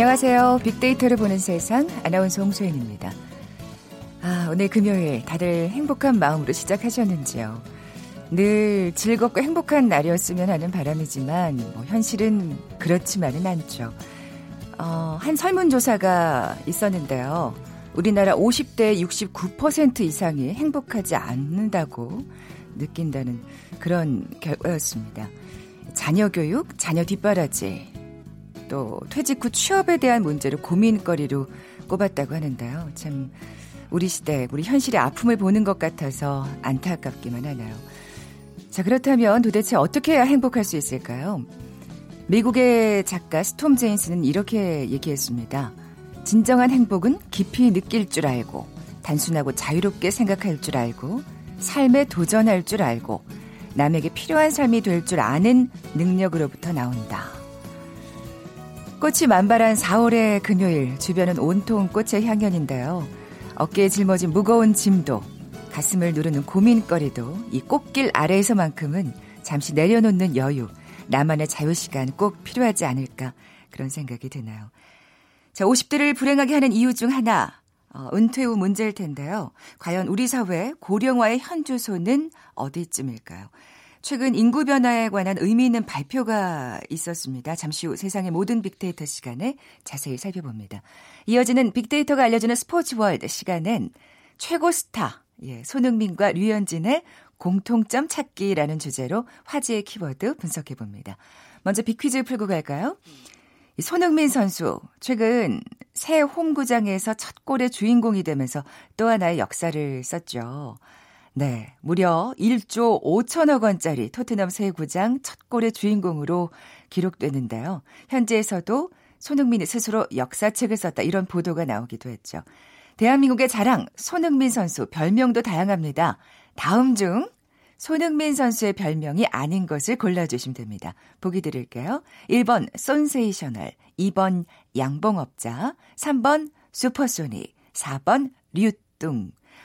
안녕하세요. 빅데이터를 보는 세상 아나운서 홍소연입니다. 아, 오늘 금요일 다들 행복한 마음으로 시작하셨는지요? 늘 즐겁고 행복한 날이었으면 하는 바람이지만 뭐 현실은 그렇지만은 않죠. 어, 한 설문조사가 있었는데요. 우리나라 50대 69% 이상이 행복하지 않는다고 느낀다는 그런 결과였습니다. 자녀 교육, 자녀 뒷바라지, 또 퇴직 후 취업에 대한 문제를 고민거리로 꼽았다고 하는데요. 참 우리 시대, 우리 현실의 아픔을 보는 것 같아서 안타깝기만 하나요. 자, 그렇다면 도대체 어떻게 해야 행복할 수 있을까요? 미국의 작가 스톰 제인스는 이렇게 얘기했습니다. 진정한 행복은 깊이 느낄 줄 알고, 단순하고 자유롭게 생각할 줄 알고, 삶에 도전할 줄 알고, 남에게 필요한 삶이 될 줄 아는 능력으로부터 나온다. 꽃이 만발한 4월의 금요일, 주변은 온통 꽃의 향연인데요. 어깨에 짊어진 무거운 짐도, 가슴을 누르는 고민거리도 이 꽃길 아래에서만큼은 잠시 내려놓는 여유, 나만의 자유시간 꼭 필요하지 않을까 그런 생각이 드나요. 자, 50대를 불행하게 하는 이유 중 하나, 어, 은퇴 후 문제일 텐데요. 과연 우리 사회 고령화의 현주소는 어디쯤일까요? 최근 인구 변화에 관한 의미 있는 발표가 있었습니다. 잠시 후 세상의 모든 빅데이터 시간에 자세히 살펴봅니다. 이어지는 빅데이터가 알려주는 스포츠 월드 시간엔 최고 스타, 예, 손흥민과 류현진의 공통점 찾기라는 주제로 화제의 키워드 분석해 봅니다. 먼저 빅퀴즈 풀고 갈까요? 손흥민 선수, 최근 새 홈구장에서 첫 골의 주인공이 되면서 또 하나의 역사를 썼죠. 네, 무려 1조 5천억 원짜리 토트넘 새 구장 첫 골의 주인공으로 기록되는데요. 현지에서도 손흥민이 스스로 역사책을 썼다 이런 보도가 나오기도 했죠. 대한민국의 자랑 손흥민 선수 별명도 다양합니다. 다음 중 손흥민 선수의 별명이 아닌 것을 골라주시면 됩니다. 보기 드릴게요. 1번 쏜세이셔널, 2번 양봉업자, 3번 슈퍼소닉, 4번 류뚱.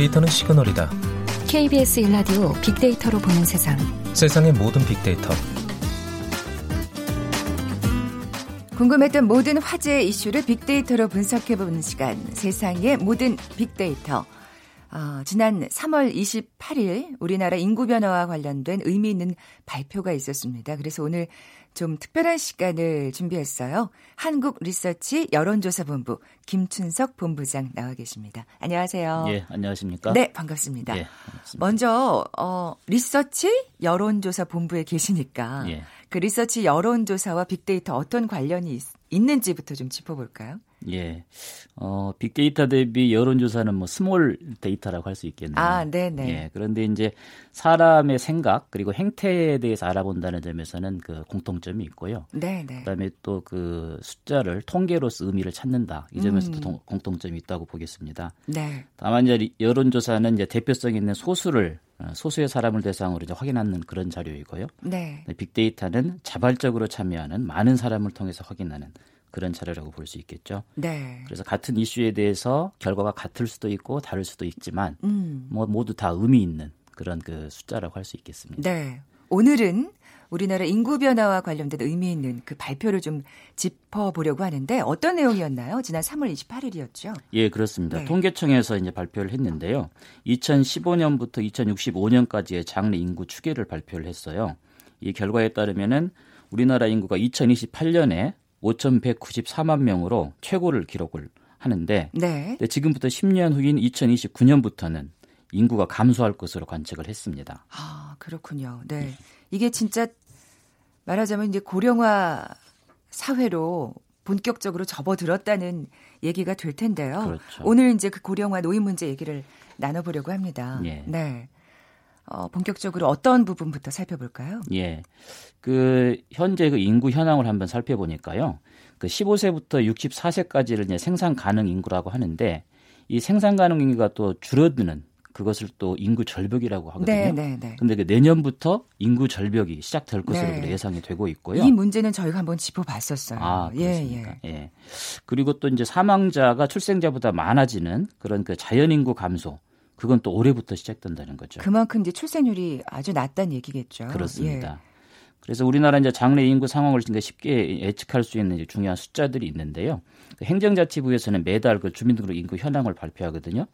데이터는 시그널이다. KBS 일라디오 빅데이터로 보는 세상. 세상의 모든 빅데이터. 궁금했던 모든 화제의 이슈를 빅데이터로 분석해보는 시간. 세상의 모든 빅데이터. 어, 지난 3월 28일 우리나라 인구 변화와 관련된 의미 있는 발표가 있었습니다. 그래서 오늘 좀 특별한 시간을 준비했어요. 한국 리서치 여론조사본부 김춘석 본부장 나와 계십니다. 안녕하세요. 예, 안녕하십니까? 네, 반갑습니다. 예, 반갑습니다. 먼저 어, 리서치 여론조사본부에 계시니까 예. 그 리서치 여론조사와 빅데이터 어떤 관련이 있, 있는지부터 좀 짚어볼까요? 예. 어, 빅데이터 대비 여론조사는 뭐 small data라고 할 수 있겠네요. 아, 네네. 예. 그런데 이제 사람의 생각 그리고 행태에 대해서 알아본다는 점에서는 그 공통점이 있고요. 네네. 그다음에 또 그 숫자를 통계로서 의미를 찾는다. 이 점에서도 음. 동, 공통점이 있다고 보겠습니다. 네. 다만 이제 여론조사는 이제 대표성 있는 소수를 어, 소수의 사람을 대상으로 이제 확인하는 그런 자료이고요. 네. 빅데이터는 자발적으로 참여하는 많은 사람을 통해서 확인하는 그런 자료라고 볼 수 있겠죠. 네. 그래서 같은 이슈에 대해서 결과가 같을 수도 있고 다를 수도 있지만 음. 뭐 모두 다 의미 있는 그런 그 숫자라고 할 수 있겠습니다. 네. 오늘은 우리나라 인구 변화와 관련된 의미 있는 그 발표를 좀 짚어보려고 하는데 어떤 내용이었나요? 지난 3월 28일이었죠. 예, 그렇습니다. 네. 통계청에서 이제 발표를 했는데요. 2015년부터 2065년까지의 장래 인구 추계를 발표를 했어요. 이 결과에 따르면은 우리나라 인구가 2028년에 5,194만 명으로 최고를 기록을 하는데 네. 지금부터 10년 후인 2029년부터는 인구가 감소할 것으로 관측을 했습니다. 아, 그렇군요. 네. 이게 진짜 말하자면 이제 고령화 사회로 본격적으로 접어들었다는 얘기가 될 텐데요. 그렇죠. 오늘 이제 그 고령화 노인 문제 얘기를 나눠보려고 합니다. 예. 네. 어, 본격적으로 어떤 부분부터 살펴볼까요? 예. 그 현재 그 인구 현황을 한번 살펴보니까요. 그 15세부터 64세까지를 이제 생산 가능 인구라고 하는데 이 생산 가능 인구가 또 줄어드는 그것을 또 인구 절벽이라고 하거든요. 네, 네, 네. 근데 그 내년부터 인구 절벽이 시작될 것으로 네. 예상이 되고 있고요. 이 문제는 저희가 한번 짚어봤었어요. 아, 예, 예. 예. 그리고 또 이제 사망자가 출생자보다 많아지는 그런 그 자연 인구 감소. 그건 또 올해부터 시작된다는 거죠. 그만큼 이제 출생률이 아주 낮다는 얘기겠죠. 그렇습니다. 예. 그래서 우리나라 이제 장래 인구 상황을 쉽게 예측할 수 있는 중요한 숫자들이 있는데요. 그 행정자치부에서는 매달 그 주민등록 인구 현황을 발표하거든요.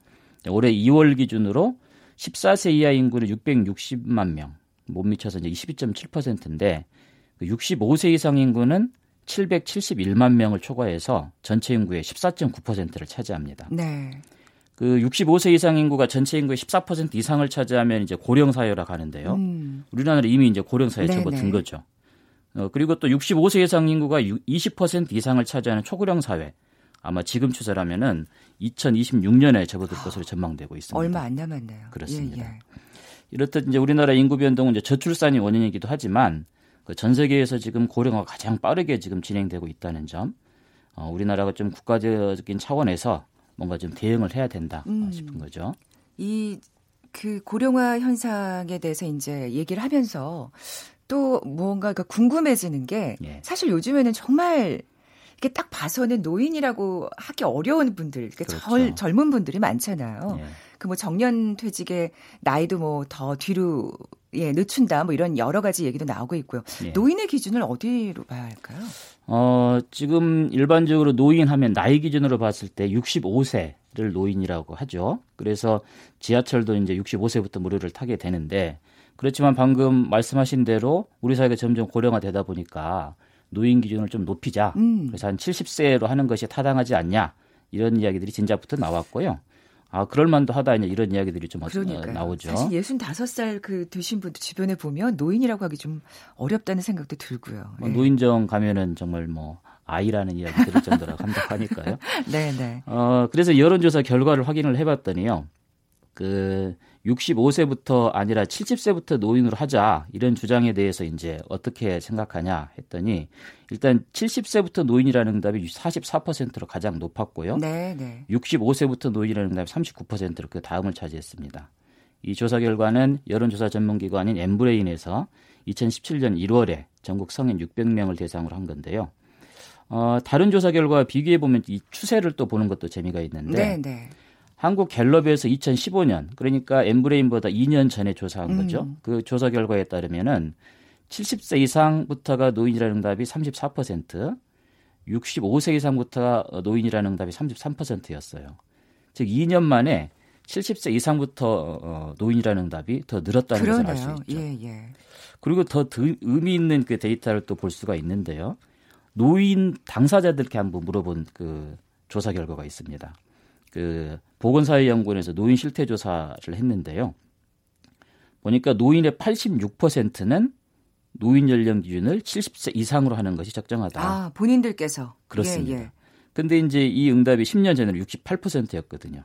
올해 2월 기준으로 14세 이하 인구는 660만 명, 못 미쳐서 이제 22.7%인데 그 65세 이상 인구는 771만 명을 초과해서 전체 인구의 14.9%를 차지합니다. 네. 그 65세 이상 인구가 전체 인구의 14% 이상을 차지하면 이제 고령 사회라고 하는데요. 음. 우리나라는 이미 이제 고령 사회에 접어든 거죠. 어, 그리고 또 65세 이상 인구가 20% 이상을 차지하는 초고령 사회. 아마 지금 추세라면은 2026년에 접어들 것으로 전망되고 있습니다. 얼마 안 남았네요. 그렇습니다. 예, 예. 이렇듯 이제 우리나라 인구 변동은 이제 저출산이 원인이기도 하지만 그전 세계에서 지금 고령화가 가장 빠르게 지금 진행되고 있다는 점, 어, 우리나라가 좀 국가적인 차원에서 뭔가 좀 대응을 해야 된다 음. 싶은 거죠. 이 그 고령화 현상에 대해서 이제 얘기를 하면서 또 무언가 그 궁금해지는 게 예. 사실 요즘에는 정말 이게 딱 봐서는 노인이라고 하기 어려운 분들, 그러니까 그렇죠. 젊, 젊은 분들이 많잖아요. 예. 그뭐 정년 퇴직의 나이도 뭐 더 뒤로 예, 늦춘다 뭐 이런 여러 가지 얘기도 나오고 있고요. 예. 노인의 기준을 어디로 봐야 할까요? 어, 지금 일반적으로 노인 하면 나이 기준으로 봤을 때 65세를 노인이라고 하죠. 그래서 지하철도 이제 65세부터 무료를 타게 되는데 그렇지만 방금 말씀하신 대로 우리 사회가 점점 고령화되다 보니까 노인 기준을 좀 높이자. 음. 그래서 한 70세로 하는 것이 타당하지 않냐. 이런 이야기들이 진작부터 나왔고요. 아, 그럴 만도 하다 이런 이야기들이 좀 어, 그러니까요. 나오죠. 사실 65살 그 되신 분들 주변에 보면 노인이라고 하기 좀 어렵다는 생각도 들고요. 뭐 네. 노인정 가면은 정말 뭐 아이라는 이야기 들을 정도로 감독하니까요. 네, 네. 어, 그래서 여론조사 결과를 확인을 해 봤더니요. 그 65세부터 아니라 70세부터 노인으로 하자 이런 주장에 대해서 이제 어떻게 생각하냐 했더니 일단 70세부터 노인이라는 응답이 44%로 가장 높았고요. 네, 네. 65세부터 노인이라는 응답이 39%로 그 다음을 차지했습니다. 이 조사 결과는 여론조사 전문기관인 엠브레인에서 2017년 1월에 전국 성인 600명을 대상으로 한 건데요. 어, 다른 조사 결과와 비교해 보면 이 추세를 또 보는 것도 재미가 있는데 네, 네. 한국 갤럽에서 2015년 그러니까 엠브레인보다 2년 전에 조사한 음. 거죠. 그 조사 결과에 따르면은 70세 이상부터가 노인이라는 응답이 34%, 65세 이상부터가 노인이라는 응답이 33%였어요. 즉 2년 만에 70세 이상부터 어, 노인이라는 응답이 더 늘었다는 그러네요. 것을 알 수 있죠. 예, 예. 그리고 더 의미 있는 그 데이터를 또 볼 수가 있는데요. 노인 당사자들께 한번 물어본 그 조사 결과가 있습니다. 그 보건사회연구원에서 노인 실태 조사를 했는데요. 보니까 노인의 86%는 노인 연령 기준을 70세 이상으로 하는 것이 적정하다. 아, 본인들께서. 그렇습니다. 예, 예. 근데 이제 이 응답이 10년 전에는 68%였거든요.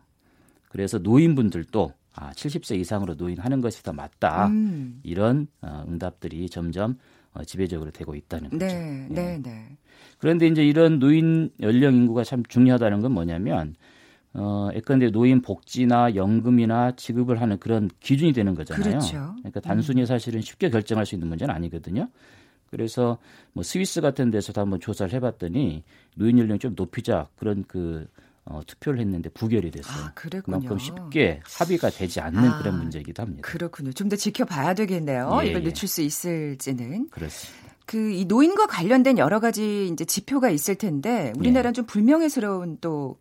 그래서 노인분들도 아, 70세 이상으로 노인하는 것이 더 맞다. 음. 이런 어, 응답들이 점점 어, 지배적으로 되고 있다는 거죠. 네, 예. 네, 네. 그런데 이제 이런 노인 연령 인구가 참 중요하다는 건 뭐냐면 어, 예컨대 노인 복지나 연금이나 지급을 하는 그런 기준이 되는 거잖아요. 그렇죠. 그러니까 단순히 음. 사실은 쉽게 결정할 수 있는 문제는 아니거든요. 그래서 뭐 스위스 같은 데서도 한번 조사를 해봤더니 노인 연령 좀 높이자 그런 그 어, 투표를 했는데 부결이 됐어요. 아, 그만큼 쉽게 합의가 되지 않는 아, 그런 문제이기도 합니다. 그렇군요. 좀 더 지켜봐야 되겠네요. 예, 이걸 예. 늦출 수 있을지는. 그렇습니다. 그 이 노인과 관련된 여러 가지 이제 지표가 있을 텐데 우리나라는 예. 좀 불명예스러운 또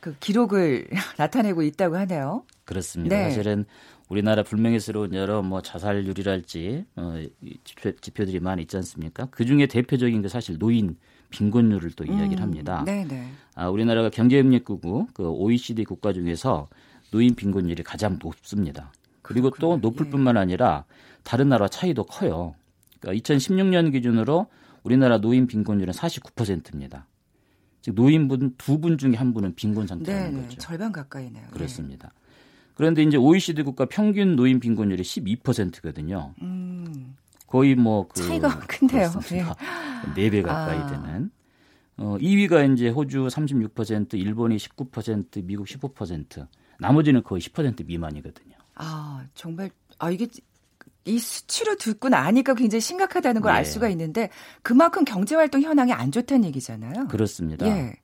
그 기록을 나타내고 있다고 하네요. 그렇습니다. 네. 사실은 우리나라 불명예스러운 여러 뭐 자살률이랄지 어, 지표, 들이 많이 있지 않습니까? 그 중에 대표적인 게 사실 노인 빈곤율을 또 이야기를 음, 합니다. 네네. 네. 아, 우리나라가 경제협력국그 OECD 국가 중에서 노인 빈곤율이 가장 높습니다. 그리고 그렇군요. 또 높을 예. 뿐만 아니라 다른 나라 차이도 커요. 그러니까 2016년 기준으로 우리나라 노인 빈곤율은 49%입니다. 즉 노인분 두 분 중에 한 분은 빈곤 상태라는 네, 네. 거죠. 절반 가까이네요. 그렇습니다. 그런데 이제 OECD 국가 평균 노인 빈곤율이 12%거든요. 음. 거의 뭐 그 차이가 큰데요. 네. 4배 가까이 아. 되는. 어, 2위가 이제 호주 36%, 일본이 19%, 미국 15%. 나머지는 거의 10% 미만이거든요. 아, 정말 아 이게 이 수치로 듣고 나니까 굉장히 심각하다는 걸알 네. 수가 있는데 그만큼 경제활동 현황이 안 좋다는 얘기잖아요. 그렇습니다. 예.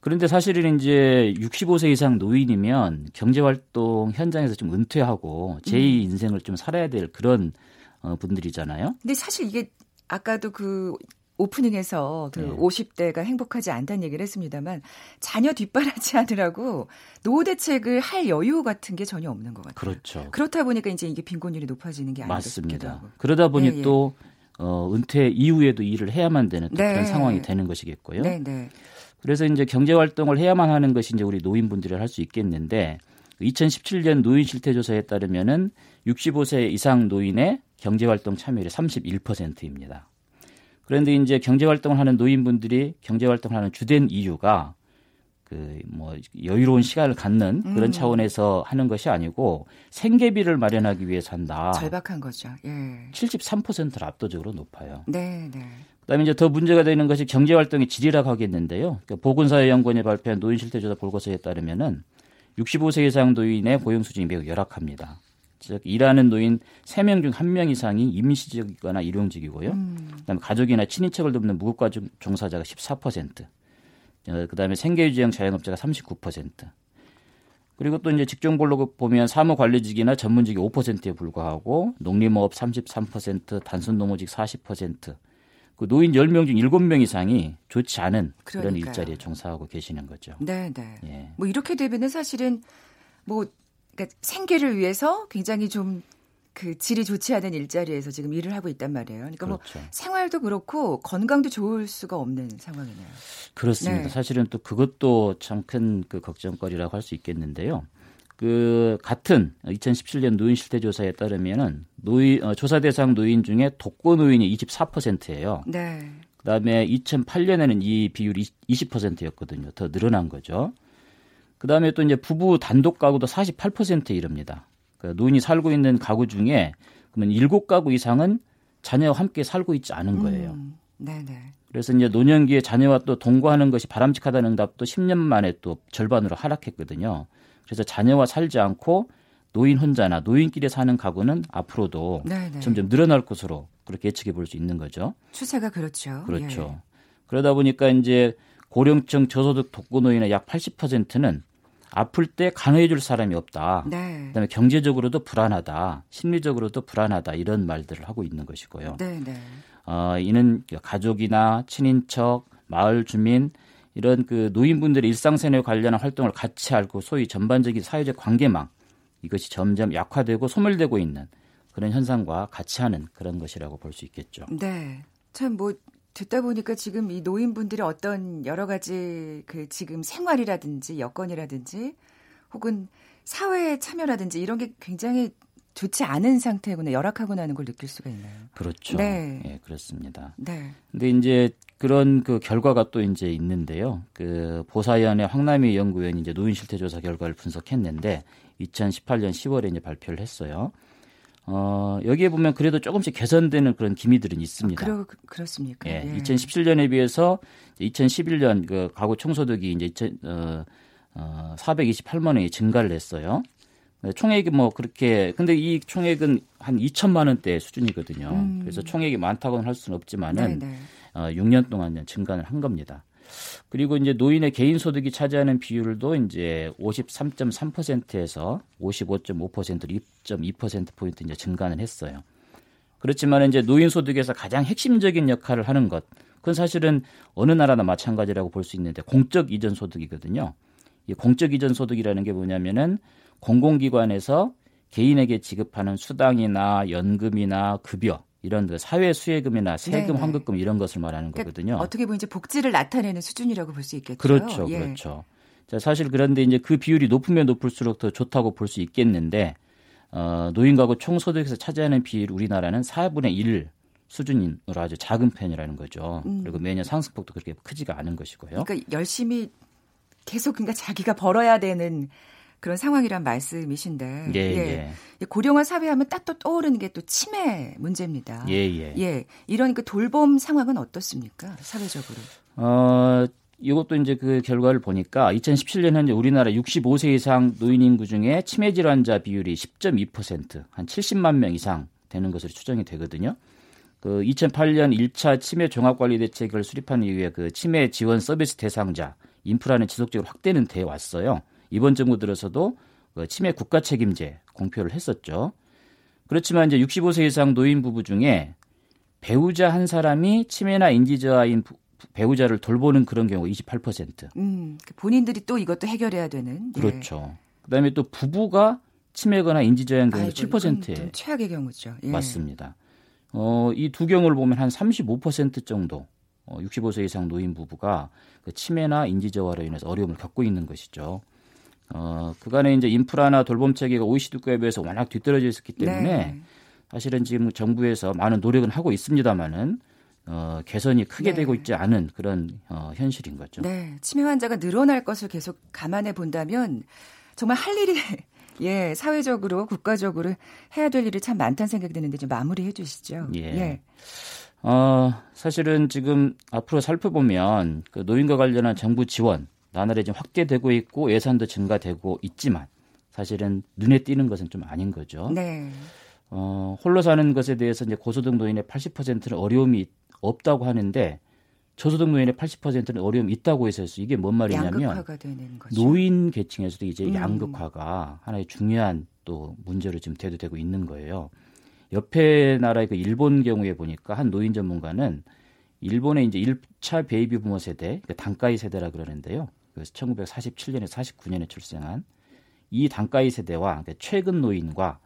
그런데 사실은 이제 65세 이상 노인이면 경제활동 현장에서 좀 은퇴하고 제2 음. 인생을 좀 살아야 될 그런 어, 분들이잖아요. 근데 사실 이게 아까도 그 오프닝에서 그 네. 50대가 행복하지 않다는 얘기를 했습니다만 자녀 뒷바라지 하느라고 노후 대책을 할 여유 같은 게 전혀 없는 것 같아요. 그렇죠. 그렇다 보니까 이제 이게 빈곤율이 높아지는 게 아닌가 맞습니다. 그러다 보니 예, 예. 또 어, 은퇴 이후에도 일을 해야만 되는 네. 그런 상황이 되는 것이겠고요. 네, 네. 그래서 이제 경제 활동을 해야만 하는 것이 이제 우리 노인분들이 할 수 있겠는데 2017년 노인 실태 조사에 따르면은 65세 이상 노인의 경제 활동 참여율이 31%입니다. 그런데 이제 경제 활동을 하는 노인분들이 경제 활동을 하는 주된 이유가 그 뭐 여유로운 시간을 갖는 그런 음. 차원에서 하는 것이 아니고 생계비를 마련하기 위해서 한다. 절박한 거죠. 예. 73%를 압도적으로 높아요. 네, 네. 그다음에 이제 더 문제가 되는 것이 경제 활동의 질이라고 하겠는데요. 그러니까 보건사회연구원이 발표한 노인 실태조사 보고서에 따르면은 65세 이상 노인의 고용 수준이 매우 열악합니다. 즉 일하는 노인 3명 중 1명 이상이 임시직이거나 일용직이고요. 음. 그다음에 가족이나 친인척을 돕는 무급과 종사자가 14%. 어, 그다음에 생계유지형 자영업자가 39%. 그리고 또 이제 직종별로 보면 사무관리직이나 전문직이 5%에 불과하고 농림업 33%, 단순농어직 40%. 그 노인 10명 중 7명 이상이 좋지 않은 그러니까요. 그런 일자리에 종사하고 계시는 거죠. 네, 네. 예. 뭐 이렇게 되면은 사실은 뭐 그러니까 생계를 위해서 굉장히 좀 그 질이 좋지 않은 일자리에서 지금 일을 하고 있단 말이에요. 그러니까 뭐 그렇죠. 뭐 생활도 그렇고 건강도 좋을 수가 없는 상황이네요. 그렇습니다. 네. 사실은 또 그것도 참 큰 그 걱정거리라고 할 수 있겠는데요. 그 같은 2017년 노인 실태 조사에 따르면은 노인 어, 조사 대상 노인 중에 독거 노인이 24%예요. 네. 그다음에 2008년에는 이 비율이 20%였거든요. 더 늘어난 거죠. 그다음에 또 이제 부부 단독 가구도 48%에 이릅니다. 그 노인이 살고 있는 가구 중에 그러면 7가구 이상은 자녀와 함께 살고 있지 않은 거예요. 음, 네네. 그래서 이제 노년기에 자녀와 또 동거하는 것이 바람직하다는 응답도 10년 만에 또 절반으로 하락했거든요. 그래서 자녀와 살지 않고 노인 혼자나 노인끼리 사는 가구는 앞으로도 네네. 점점 늘어날 것으로 그렇게 예측해 볼 수 있는 거죠. 추세가 그렇죠. 그렇죠. 예. 그러다 보니까 이제 고령층 저소득 독거노인의 약 80%는 아플 때 간호해 줄 사람이 없다. 네. 그다음에 경제적으로도 불안하다. 심리적으로도 불안하다. 이런 말들을 하고 있는 것이고요. 네, 네. 어, 이는 가족이나 친인척, 마을 주민 이런 그 노인분들의 일상생활에 관련한 활동을 같이 알고 소위 전반적인 사회적 관계망 이것이 점점 약화되고 소멸되고 있는 그런 현상과 같이 하는 그런 것이라고 볼 수 있겠죠. 네. 참뭐 듣다 보니까 지금 이 노인분들이 어떤 여러 가지 그 지금 생활이라든지 여건이라든지 혹은 사회에 참여라든지 이런 게 굉장히 좋지 않은 상태구나 열악하고 나는 걸 느낄 수가 있나요? 그렇죠. 네, 네 그렇습니다. 네. 근데 이제 그런 그 결과가 또 이제 있는데요. 그 보사연의 황남희 연구원이 이제 노인 실태 조사 결과를 분석했는데 2018년 10월에 이제 발표를 했어요. 어, 여기에 보면 그래도 조금씩 개선되는 그런 기미들은 있습니다. 아, 그러, 그렇습니까? 예, 예. 2017년에 비해서 2011년 그 가구 총소득이 이제 2000, 어, 어, 428만 원이 증가를 했어요. 총액이 뭐 그렇게 근데 이 총액은 한 2천만 원대 수준이거든요. 음. 그래서 총액이 많다고는 할 수는 없지만은 네네. 어, 6년 동안 증가를 한 겁니다. 그리고 이제 노인의 개인 소득이 차지하는 비율도 이제 53.3%에서 55.5%로 2.2% 포인트 이제 증가는 했어요. 그렇지만 이제 노인 소득에서 가장 핵심적인 역할을 하는 것, 그건 사실은 어느 나라나 마찬가지라고 볼 수 있는데 공적 이전 소득이거든요. 이 공적 이전 소득이라는 게 뭐냐면은 공공기관에서 개인에게 지급하는 수당이나 연금이나 급여 이런 그 사회 수혜금이나 세금, 네네. 환급금 이런 것을 말하는 그러니까 거거든요. 어떻게 보면 이제 복지를 나타내는 수준이라고 볼 수 있겠죠. 그렇죠, 예. 그렇죠. 자, 사실 그런데 이제 그 비율이 높으면 높을수록 더 좋다고 볼 수 있겠는데 어, 노인 가구 총소득에서 차지하는 비율 우리나라는 4분의 1 수준으로 아주 작은 편이라는 거죠. 음. 그리고 매년 상승폭도 그렇게 크지가 않은 것이고요. 그러니까 열심히 계속 그러니까 자기가 벌어야 되는 그런 상황이란 말씀이신데. 예, 예. 예. 고령화 사회하면 딱 또 떠오르는 게 또 치매 문제입니다. 예, 예. 예. 이런 그 돌봄 상황은 어떻습니까? 사회적으로. 어, 이것도 이제 그 결과를 보니까 2017년 현재 우리나라 65세 이상 노인 인구 중에 치매 질환자 비율이 10.2%, 한 70만 명 이상 되는 것으로 추정이 되거든요. 그 2008년 1차 치매 종합관리 대책을 수립한 이후에 그 치매 지원 서비스 대상자 인프라는 지속적으로 확대는 돼 왔어요. 이번 정부 들어서도 그 치매 국가 책임제 공표를 했었죠. 그렇지만 이제 65세 이상 노인 부부 중에 배우자 한 사람이 치매나 인지 저하인 배우자를 돌보는 그런 경우 28%. 음, 그 본인들이 또 이것도 해결해야 되는. 예. 그렇죠. 예. 그다음에 또 부부가 치매거나 인지 저하인 경우 7%에 최악의 경우죠. 예. 맞습니다. 어, 이 두 경우를 보면 한 35% 정도 어, 65세 이상 노인 부부가 그 치매나 인지 저하로 인해서 어려움을 겪고 있는 것이죠. 어, 그간에 이제 인프라나 돌봄 체계가 OECD국가에 비해서 워낙 뒤떨어져 있었기 때문에 네. 사실은 지금 정부에서 많은 노력은 하고 있습니다만은 어, 개선이 크게 네. 되고 있지 않은 그런 어, 현실인 거죠. 네, 치매 환자가 늘어날 것을 계속 감안해 본다면 정말 할 일이 예 사회적으로 국가적으로 해야 될 일이 참 많다는 생각이 드는데 좀 마무리해 주시죠. 예. 예. 어, 사실은 지금 앞으로 살펴보면 그 노인과 관련한 정부 지원 나날이 좀 확대되고 있고 예산도 증가되고 있지만 사실은 눈에 띄는 것은 좀 아닌 거죠. 네. 어, 홀로 사는 것에 대해서 이제 고소득 노인의 80%는 어려움이 없다고 하는데 저소득 노인의 80%는 어려움이 있다고 해서 이게 뭔 말이냐면 노인 계층에서도 이제 음. 양극화가 하나의 중요한 또 문제로 지금 대두되고 있는 거예요. 옆에 나라의 그 일본 경우에 보니까 한 노인 전문가는 일본의 이제 1차 베이비 부머 세대, 그 단카이 세대라 그러는데요. 그래서 1947년에 49년에 출생한 이 단카이 세대와 그 최근 노인과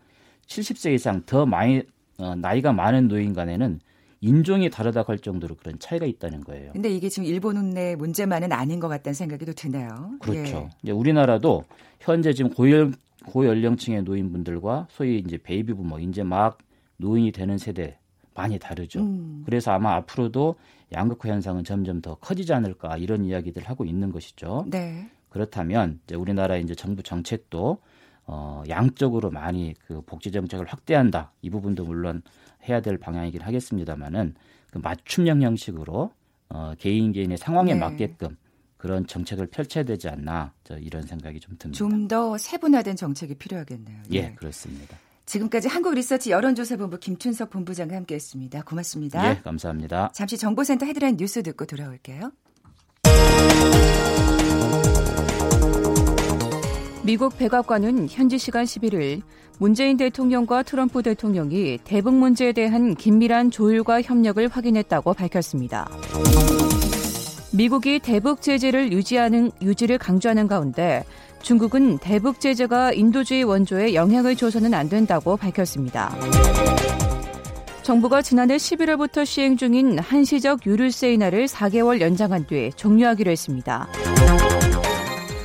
70세 이상 더 많이 어, 나이가 많은 노인 간에는 인종이 다르다고 할 정도로 그런 차이가 있다는 거예요. 근데 이게 지금 일본 내 문제만은 아닌 것 같다는 생각이 또 드네요. 그렇죠. 예. 우리나라도 현재 지금 고연 고연령층의 노인분들과 소위 이제 베이비 부머 이제 막 노인이 되는 세대 많이 다르죠. 음. 그래서 아마 앞으로도 양극화 현상은 점점 더 커지지 않을까 이런 이야기들 하고 있는 것이죠. 네. 그렇다면 이제 우리나라 이제 정부 정책도 어, 양적으로 많이 그 복지 정책을 확대한다. 이 부분도 물론 해야 될 방향이긴 하겠습니다만은 그 맞춤형 형식으로 어, 개인 개인의 상황에 네. 맞게끔 그런 정책을 펼쳐야 되지 않나 저 이런 생각이 좀 듭니다. 좀 더 세분화된 정책이 필요하겠네요. 예, 예, 그렇습니다. 지금까지 한국리서치 여론조사본부 김춘석 본부장과 함께했습니다. 고맙습니다. 예, 감사합니다. 잠시 정보센터 헤드라인 뉴스 듣고 돌아올게요. 미국 백악관은 현지 시간 11일 문재인 대통령과 트럼프 대통령이 대북 문제에 대한 긴밀한 조율과 협력을 확인했다고 밝혔습니다. 미국이 대북 제재를 유지하는 유지를 강조하는 가운데 중국은 대북 제재가 인도주의 원조에 영향을 줘서는 안 된다고 밝혔습니다. 정부가 지난해 11월부터 시행 중인 한시적 유류세 인하를 4개월 연장한 뒤 종료하기로 했습니다.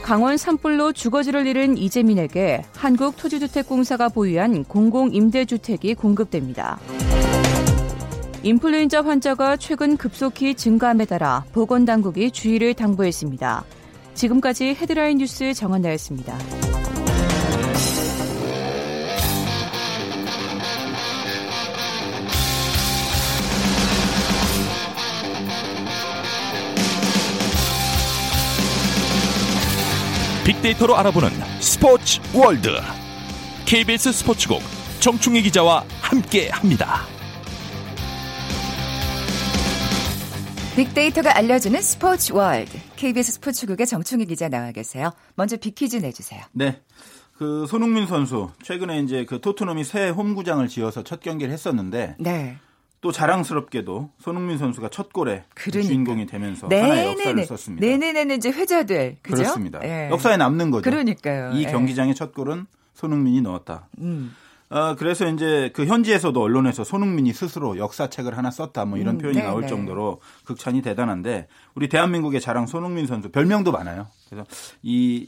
강원 산불로 주거지를 잃은 이재민에게 한국토지주택공사가 보유한 공공임대주택이 공급됩니다. 인플루엔자 환자가 최근 급속히 증가함에 따라 보건당국이 주의를 당부했습니다. 지금까지 헤드라인 뉴스 정한나였습니다. 빅데이터로 알아보는 스포츠 월드 KBS 스포츠국 정충희 기자와 함께합니다. 빅데이터가 알려주는 스포츠 월드 KBS 스포츠국의 정충희 기자 나와 계세요. 먼저 빅퀴즈 내주세요. 네. 그 손흥민 선수 최근에 이제 그 토트넘이 새 홈구장을 지어서 첫 경기를 했었는데 네. 또 자랑스럽게도 손흥민 선수가 첫 골에 그러니까. 주인공이 되면서 네 하나의 역사를 네네. 썼습니다. 네네네 이제 회자될 그죠? 그렇습니다. 네. 역사에 남는 거죠. 그러니까요. 이 예. 경기장의 첫 골은 손흥민이 넣었다. 음. 어, 그래서 이제 그 현지에서도 언론에서 손흥민이 스스로 역사책을 하나 썼다 뭐 이런 음, 표현이 네, 나올 네. 정도로 극찬이 대단한데 우리 대한민국의 자랑 손흥민 선수 별명도 많아요. 그래서 이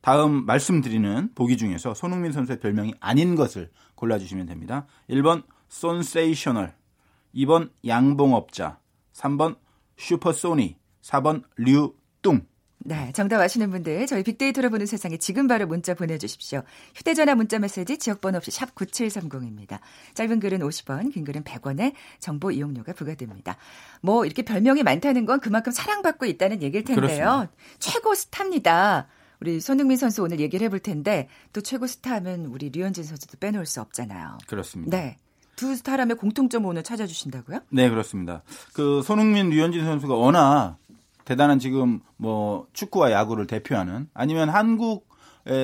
다음 말씀드리는 보기 중에서 손흥민 선수의 별명이 아닌 것을 골라주시면 됩니다. 1번 손세이셔널 2번 양봉업자, 3번 슈퍼소니, 4번 류뚱. 네, 정답 아시는 분들 저희 빅데이터로 보는 세상에 지금 바로 문자 보내주십시오. 휴대전화 문자 메시지 지역번호 없이 샵 9730입니다. 짧은 글은 50원, 긴 글은 100원에 정보 이용료가 부과됩니다. 뭐 이렇게 별명이 많다는 건 그만큼 사랑받고 있다는 얘기일 텐데요. 그렇습니다. 최고 스타입니다. 우리 손흥민 선수 오늘 얘기를 해볼 텐데 또 최고 스타 하면 우리 류현진 선수도 빼놓을 수 없잖아요. 그렇습니다. 네. 두 스타라면 공통점 오늘 찾아주신다고요? 네, 그렇습니다. 그 손흥민, 류현진 선수가 워낙 대단한 지금 뭐 축구와 야구를 대표하는 아니면 한국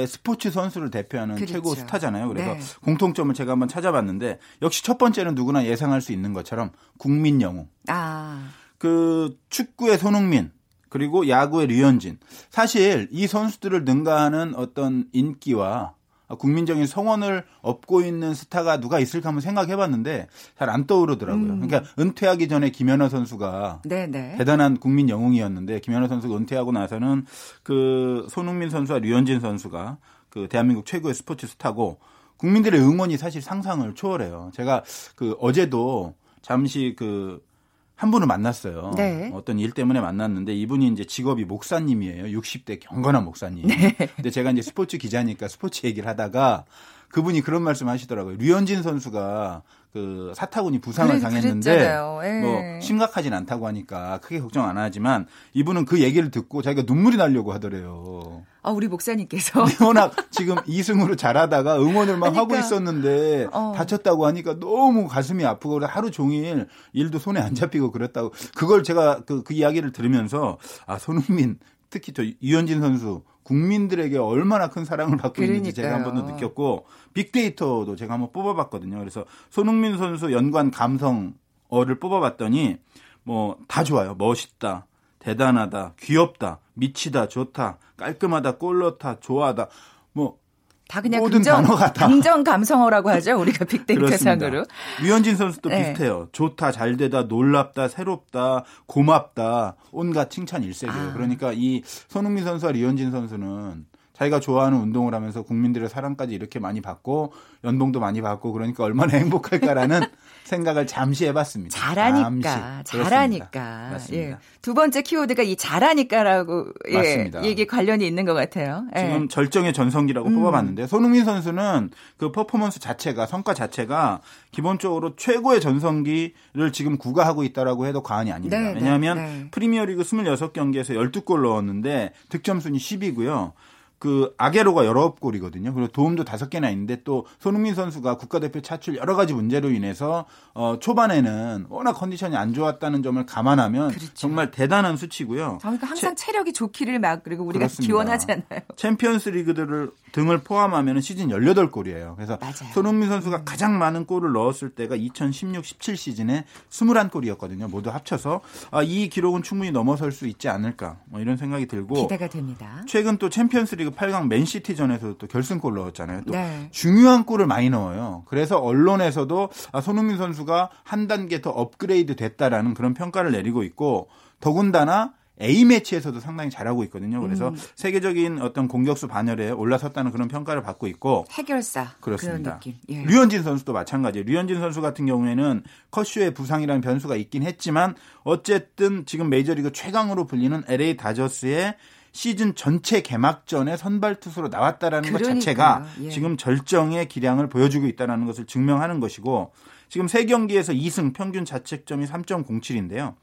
스포츠 선수를 대표하는 그렇죠. 최고 스타잖아요. 그래서 네. 공통점을 제가 한번 찾아봤는데 역시 첫 번째는 누구나 예상할 수 있는 것처럼 국민 영웅. 아. 그 축구의 손흥민, 그리고 야구의 류현진. 사실 이 선수들을 능가하는 어떤 인기와 국민적인 성원을 얻고 있는 스타가 누가 있을까 한번 생각해 봤는데 잘 안 떠오르더라고요. 음. 그러니까 은퇴하기 전에 김연아 선수가 네네. 네. 대단한 국민 영웅이었는데 김연아 선수가 은퇴하고 나서는 그 손흥민 선수와 류현진 선수가 그 대한민국 최고의 스포츠 스타고 국민들의 응원이 사실 상상을 초월해요. 제가 그 어제도 잠시 그 한 분을 만났어요. 네. 어떤 일 때문에 만났는데 이분이 이제 직업이 목사님이에요. 60대 경건한 목사님. 네. 근데 제가 이제 스포츠 기자니까 스포츠 얘기를 하다가 그분이 그런 말씀 하시더라고요. 류현진 선수가 그 사타구니 부상을 당했는데 예. 뭐 심각하진 않다고 하니까 크게 걱정 안 하지만 이분은 그 얘기를 듣고 자기가 눈물이 나려고 하더래요. 아, 우리 목사님께서 워낙 지금 2승으로 잘하다가 응원을 막 그러니까, 하고 있었는데 어. 다쳤다고 하니까 너무 가슴이 아프고 하루 종일 일도 손에 안 잡히고 그랬다고 그걸 제가 그, 그 이야기를 들으면서 아 손흥민 특히 저 유현진 선수 국민들에게 얼마나 큰 사랑을 받고 그러니까요. 있는지 제가 한 번 더 느꼈고 빅데이터도 제가 한번 뽑아봤거든요. 그래서 손흥민 선수 연관 감성어를 뽑아봤더니 뭐 다 좋아요. 멋있다, 대단하다, 귀엽다, 미치다, 좋다, 깔끔하다, 꼴넣다, 좋아하다. 뭐 다 그냥 모든 긍정, 단어가 다 긍정 감성어라고 하죠. 우리가 빅데이터상으로. 류현진 선수도 네. 비슷해요. 좋다, 잘되다, 놀랍다, 새롭다, 고맙다. 온갖 칭찬 일색이에요. 아. 그러니까 이 손흥민 선수와 류현진 선수는 자기가 좋아하는 운동을 하면서 국민들의 사랑까지 이렇게 많이 받고 연봉도 많이 받고 그러니까 얼마나 행복할까라는 생각을 잠시 해봤습니다. 잘하니까, 잠시. 잘하니까. 맞습니다. 예. 두 번째 키워드가 이 잘하니까라고 예, 얘기 관련이 있는 것 같아요. 예. 지금 절정의 전성기라고 음. 뽑아봤는데 손흥민 선수는 그 퍼포먼스 자체가 성과 자체가 기본적으로 최고의 전성기를 지금 구가하고 있다라고 해도 과언이 아닙니다. 네, 네 왜냐하면 네. 프리미어리그 26경기에서 12골 넣었는데 득점 순위 10위고요. 그 아구에로가 여러 골이거든요. 그리고 도움도 다섯 개나 있는데 또 손흥민 선수가 국가대표 차출 여러 가지 문제로 인해서 어 초반에는 워낙 컨디션이 안 좋았다는 점을 감안하면 그렇죠. 정말 대단한 수치고요. 그러니까 항상 채, 체력이 좋기를 막 그리고 우리가 그렇습니다. 기원하잖아요. 챔피언스 리그들을 등을 포함하면 시즌 18골이에요. 그래서 맞아요. 손흥민 선수가 음. 가장 많은 골을 넣었을 때가 2016-17 시즌에 21골이었거든요. 모두 합쳐서 아, 이 기록은 충분히 넘어설 수 있지 않을까 뭐 이런 생각이 들고 기대가 됩니다. 최근 또 챔피언스 리그 8강 맨시티전에서도 또 결승골 넣었잖아요. 또 네. 중요한 골을 많이 넣어요. 그래서 언론에서도 아, 손흥민 선수가 한 단계 더 업그레이드 됐다라는 그런 평가를 내리고 있고 더군다나 A 매치에서도 상당히 잘하고 있거든요. 그래서 음. 세계적인 어떤 공격수 반열에 올라섰다는 그런 평가를 받고 있고 해결사 그렇습니다. 예. 류현진 선수도 마찬가지예요. 류현진 선수 같은 경우에는 커쇼의 부상이라는 변수가 있긴 했지만 어쨌든 지금 메이저리그 최강으로 불리는 LA 다저스의 시즌 전체 개막전에 선발 투수로 나왔다라는 그러니까요. 것 자체가 예. 지금 절정의 기량을 보여주고 있다는 것을 증명하는 것이고 지금 세 경기에서 2승 평균 자책점이 3.07인데요.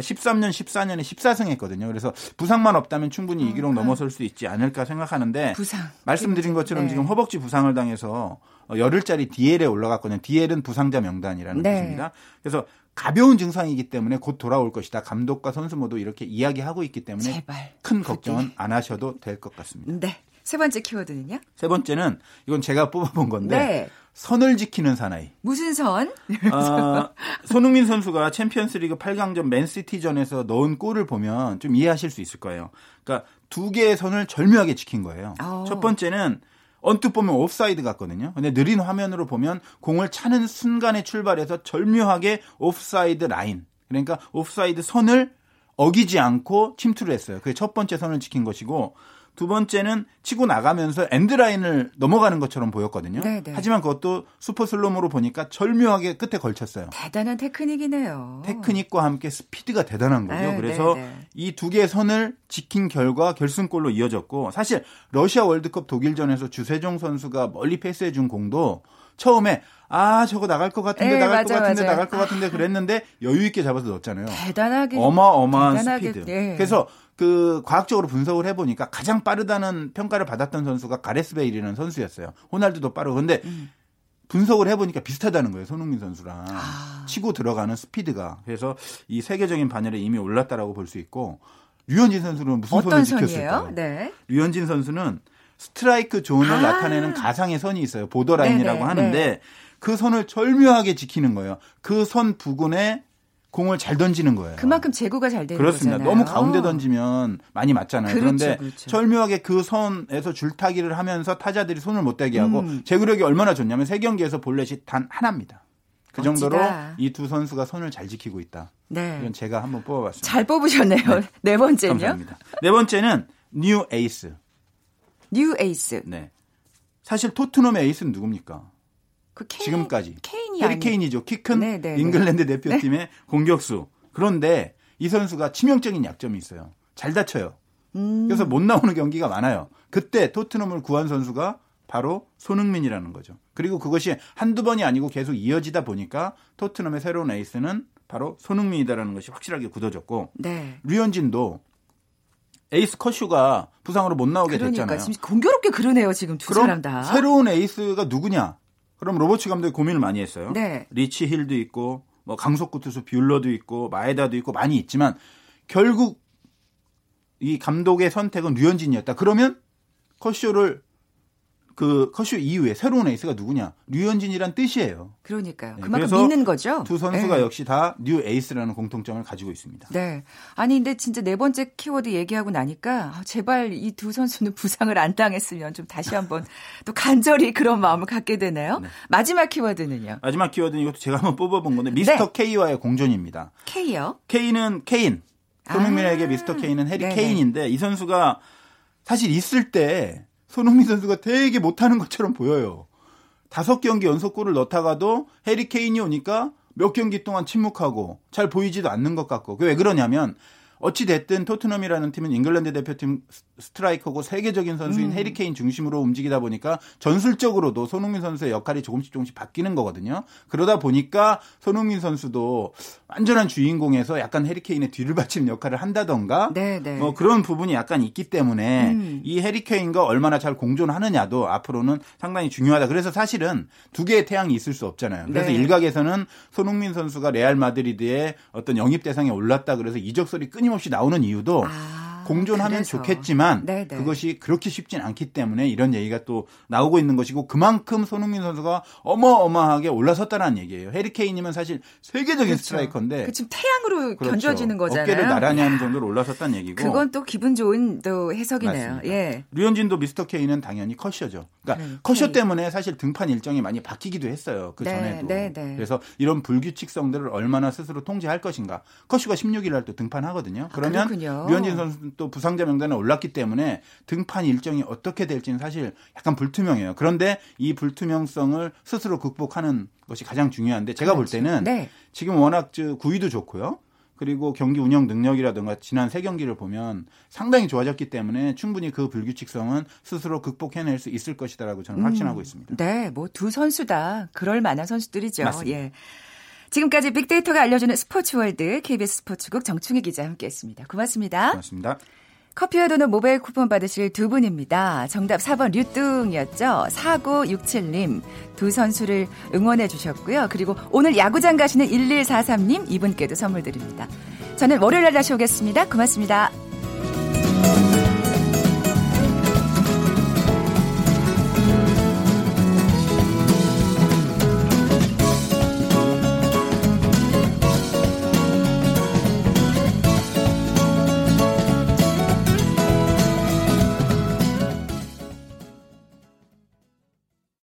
13년, 14년에 14승 했거든요. 그래서 부상만 없다면 충분히 이 기록 음, 넘어설 수 있지 않을까 생각하는데 부상. 말씀드린 것처럼 네. 지금 허벅지 부상을 당해서 열흘짜리 DL에 올라갔거든요. DL은 부상자 명단이라는 네. 뜻입니다. 그래서 가벼운 증상이기 때문에 곧 돌아올 것이다. 감독과 선수 모두 이렇게 이야기하고 있기 때문에 제발. 큰 걱정은 안 하셔도 될 것 같습니다. 네. 세 번째 키워드는요? 세 번째는 이건 제가 뽑아본 건데 네. 선을 지키는 사나이. 무슨 선? 아, 손흥민 선수가 챔피언스리그 8강전 맨시티전에서 넣은 골을 보면 좀 이해하실 수 있을 거예요. 그러니까 두 개의 선을 절묘하게 지킨 거예요. 오. 어. 첫 번째는 언뜻 보면 옵사이드 같거든요. 근데 느린 화면으로 보면 공을 차는 순간에 출발해서 절묘하게 옵사이드 라인. 그러니까 옵사이드 선을 어기지 않고 침투를 했어요. 그게 첫 번째 선을 지킨 것이고 두 번째는 치고 나가면서 엔드라인을 넘어가는 것처럼 보였거든요. 네네. 네. 하지만 그것도 슈퍼 슬로모로 보니까 절묘하게 끝에 걸쳤어요. 대단한 테크닉이네요. 테크닉과 함께 스피드가 대단한 거죠. 네, 그래서 네, 네. 이두 개의 선을 지킨 결과 결승골로 이어졌고 사실 러시아 월드컵 독일전에서 주세종 선수가 멀리 패스해 준 공도 처음에 아 저거 나갈 것 같은데 네, 나갈 맞아, 것 같은데 맞아. 나갈 것 같은데 그랬는데 여유 있게 잡아서 넣었잖아요. 대단하게 어마어마한 대단하게, 스피드. 네. 그래서 그 과학적으로 분석을 해보니까 가장 빠르다는 평가를 받았던 선수가 가레스 베일이라는 선수였어요. 호날두도 빠르고 근데 음. 분석을 해보니까 비슷하다는 거예요. 손흥민 선수랑 아. 치고 들어가는 스피드가 그래서 이 세계적인 반열에 이미 올랐다라고 볼 수 있고 류현진 선수는 무슨 선을 지켰을까요? 네. 류현진 선수는 스트라이크 존을 아. 나타내는 가상의 선이 있어요. borderline이라고 네네, 하는데 네. 그 선을 절묘하게 지키는 거예요. 그 선 부근에 공을 잘 던지는 거예요. 그만큼 제구가 잘 되는 그렇습니다. 거잖아요. 너무 가운데 던지면 많이 맞잖아요. 그렇죠, 그런데 그렇죠. 절묘하게 그 선에서 줄타기를 하면서 타자들이 손을 못 대게 하고 음. 제구력이 얼마나 좋냐면 세 경기에서 볼넷이 단 하나입니다. 그 정도로 이 두 선수가 선을 잘 지키고 있다. 네. 이건 제가 한번 뽑아봤습니다. 잘 뽑으셨네요. 네, 네 번째는요? 감사합니다. 네 번째는 new ace. new ace. 네. 사실 토트넘의 에이스는 누굽니까? 그 케인, 지금까지 케인이 해리 케인이죠. 키 큰 잉글랜드 대표팀의 네. 공격수. 그런데 이 선수가 치명적인 약점이 있어요. 잘 다쳐요. 음. 그래서 못 나오는 경기가 많아요. 그때 토트넘을 구한 선수가 바로 손흥민이라는 거죠. 그리고 그것이 한두 번이 아니고 계속 이어지다 보니까 토트넘의 새로운 에이스는 바로 손흥민이다라는 것이 확실하게 굳어졌고 네. 류현진도 에이스 커쇼가 부상으로 못 나오게 그러니까, 됐잖아요. 지금 공교롭게 그러네요. 지금 두 사람 다. 새로운 에이스가 누구냐? 그럼 로버츠 감독이 고민을 많이 했어요. 네. 리치 힐도 있고 뭐 강속구 투수 뷸러도 있고 마에다도 있고 많이 있지만 결국 이 감독의 선택은 류현진이었다. 그러면 커쇼를 그 커쇼 이후에 새로운 에이스가 누구냐? 류현진이란 뜻이에요. 그러니까요. 네, 그만큼 믿는 거죠. 두 선수가 네. 역시 다 new ace라는 공통점을 가지고 있습니다. 네. 아니 근데 진짜 네 번째 키워드 얘기하고 나니까 아, 제발 이 두 선수는 부상을 안 당했으면 좀 다시 한번 또 간절히 그런 마음을 갖게 되네요. 네. 마지막 키워드는요. 마지막 키워드는 이것도 제가 한번 뽑아본 건데 미스터 네. K와의 공존입니다. K요? K는 케인. 손흥민에게 아. 미스터 K는 해리 네네. 케인인데 이 선수가 사실 있을 때 손흥민 선수가 되게 못하는 것처럼 보여요. 다섯 경기 연속골을 넣다가도 해리 케인이 오니까 몇 경기 동안 침묵하고 잘 보이지도 않는 것 같고 왜 그러냐면 어찌 됐든 토트넘이라는 팀은 잉글랜드 대표팀 스트라이커고 세계적인 선수인 음. 해리 케인 중심으로 움직이다 보니까 전술적으로도 손흥민 선수의 역할이 조금씩 조금씩 바뀌는 거거든요. 그러다 보니까 손흥민 선수도 완전한 주인공에서 약간 해리 케인의 뒤를 받치는 역할을 한다던가 네, 네. 뭐 그런 부분이 약간 있기 때문에 음. 이 해리 케인과 얼마나 잘 공존하느냐도 앞으로는 상당히 중요하다. 그래서 사실은 두 개의 태양이 있을 수 없잖아요. 그래서 네. 일각에서는 손흥민 선수가 레알 마드리드의 어떤 영입 대상에 올랐다 그래서 이적설이 끊임 끊임없이 나오는 이유도 아. 공존하면 그래서. 좋겠지만 네네. 그것이 그렇게 쉽진 않기 때문에 이런 얘기가 또 나오고 있는 것이고 그만큼 손흥민 선수가 어마어마하게 올라섰다는 얘기예요. 해리 케인이면 사실 세계적인 그렇죠. 스트라이커인데 그 지금 태양으로 그렇죠. 견뎌지는 거잖아요. 어깨를 나란히 하는 정도로 올라섰다는 얘기고 그건 또 기분 좋은 또 해석이네요. 맞습니다. 예. 류현진도 미스터 케인은 당연히 컷셔죠. 그러니까 네, 컷셔 때문에 사실 등판 일정이 많이 바뀌기도 했어요. 그 네, 전에도. 네, 네. 그래서 이런 불규칙성들을 얼마나 스스로 통제할 것인가. 컷슈가 16일 날 또 등판하거든요. 그러면 아, 류현진 선수 또 부상자 명단에 올랐기 때문에 등판 일정이 어떻게 될지는 사실 약간 불투명해요. 그런데 이 불투명성을 스스로 극복하는 것이 가장 중요한데 제가 그렇죠. 볼 때는 네. 지금 워낙 구위도 좋고요. 그리고 경기 운영 능력이라든가 지난 세 경기를 보면 상당히 좋아졌기 때문에 충분히 그 불규칙성은 스스로 극복해낼 수 있을 것이다라고 저는 확신하고 음, 있습니다. 네, 뭐 두 선수 다 그럴 만한 선수들이죠. 맞습니다. 예. 지금까지 빅데이터가 알려주는 스포츠월드 KBS 스포츠국 정충희 기자 함께했습니다. 고맙습니다. 고맙습니다. 커피와 도넛 모바일 쿠폰 받으실 두 분입니다. 정답 4번 류뚱이었죠. 4967님 두 선수를 응원해 주셨고요. 그리고 오늘 야구장 가시는 1143님 이분께도 선물 드립니다. 저는 월요일에 다시 오겠습니다. 고맙습니다.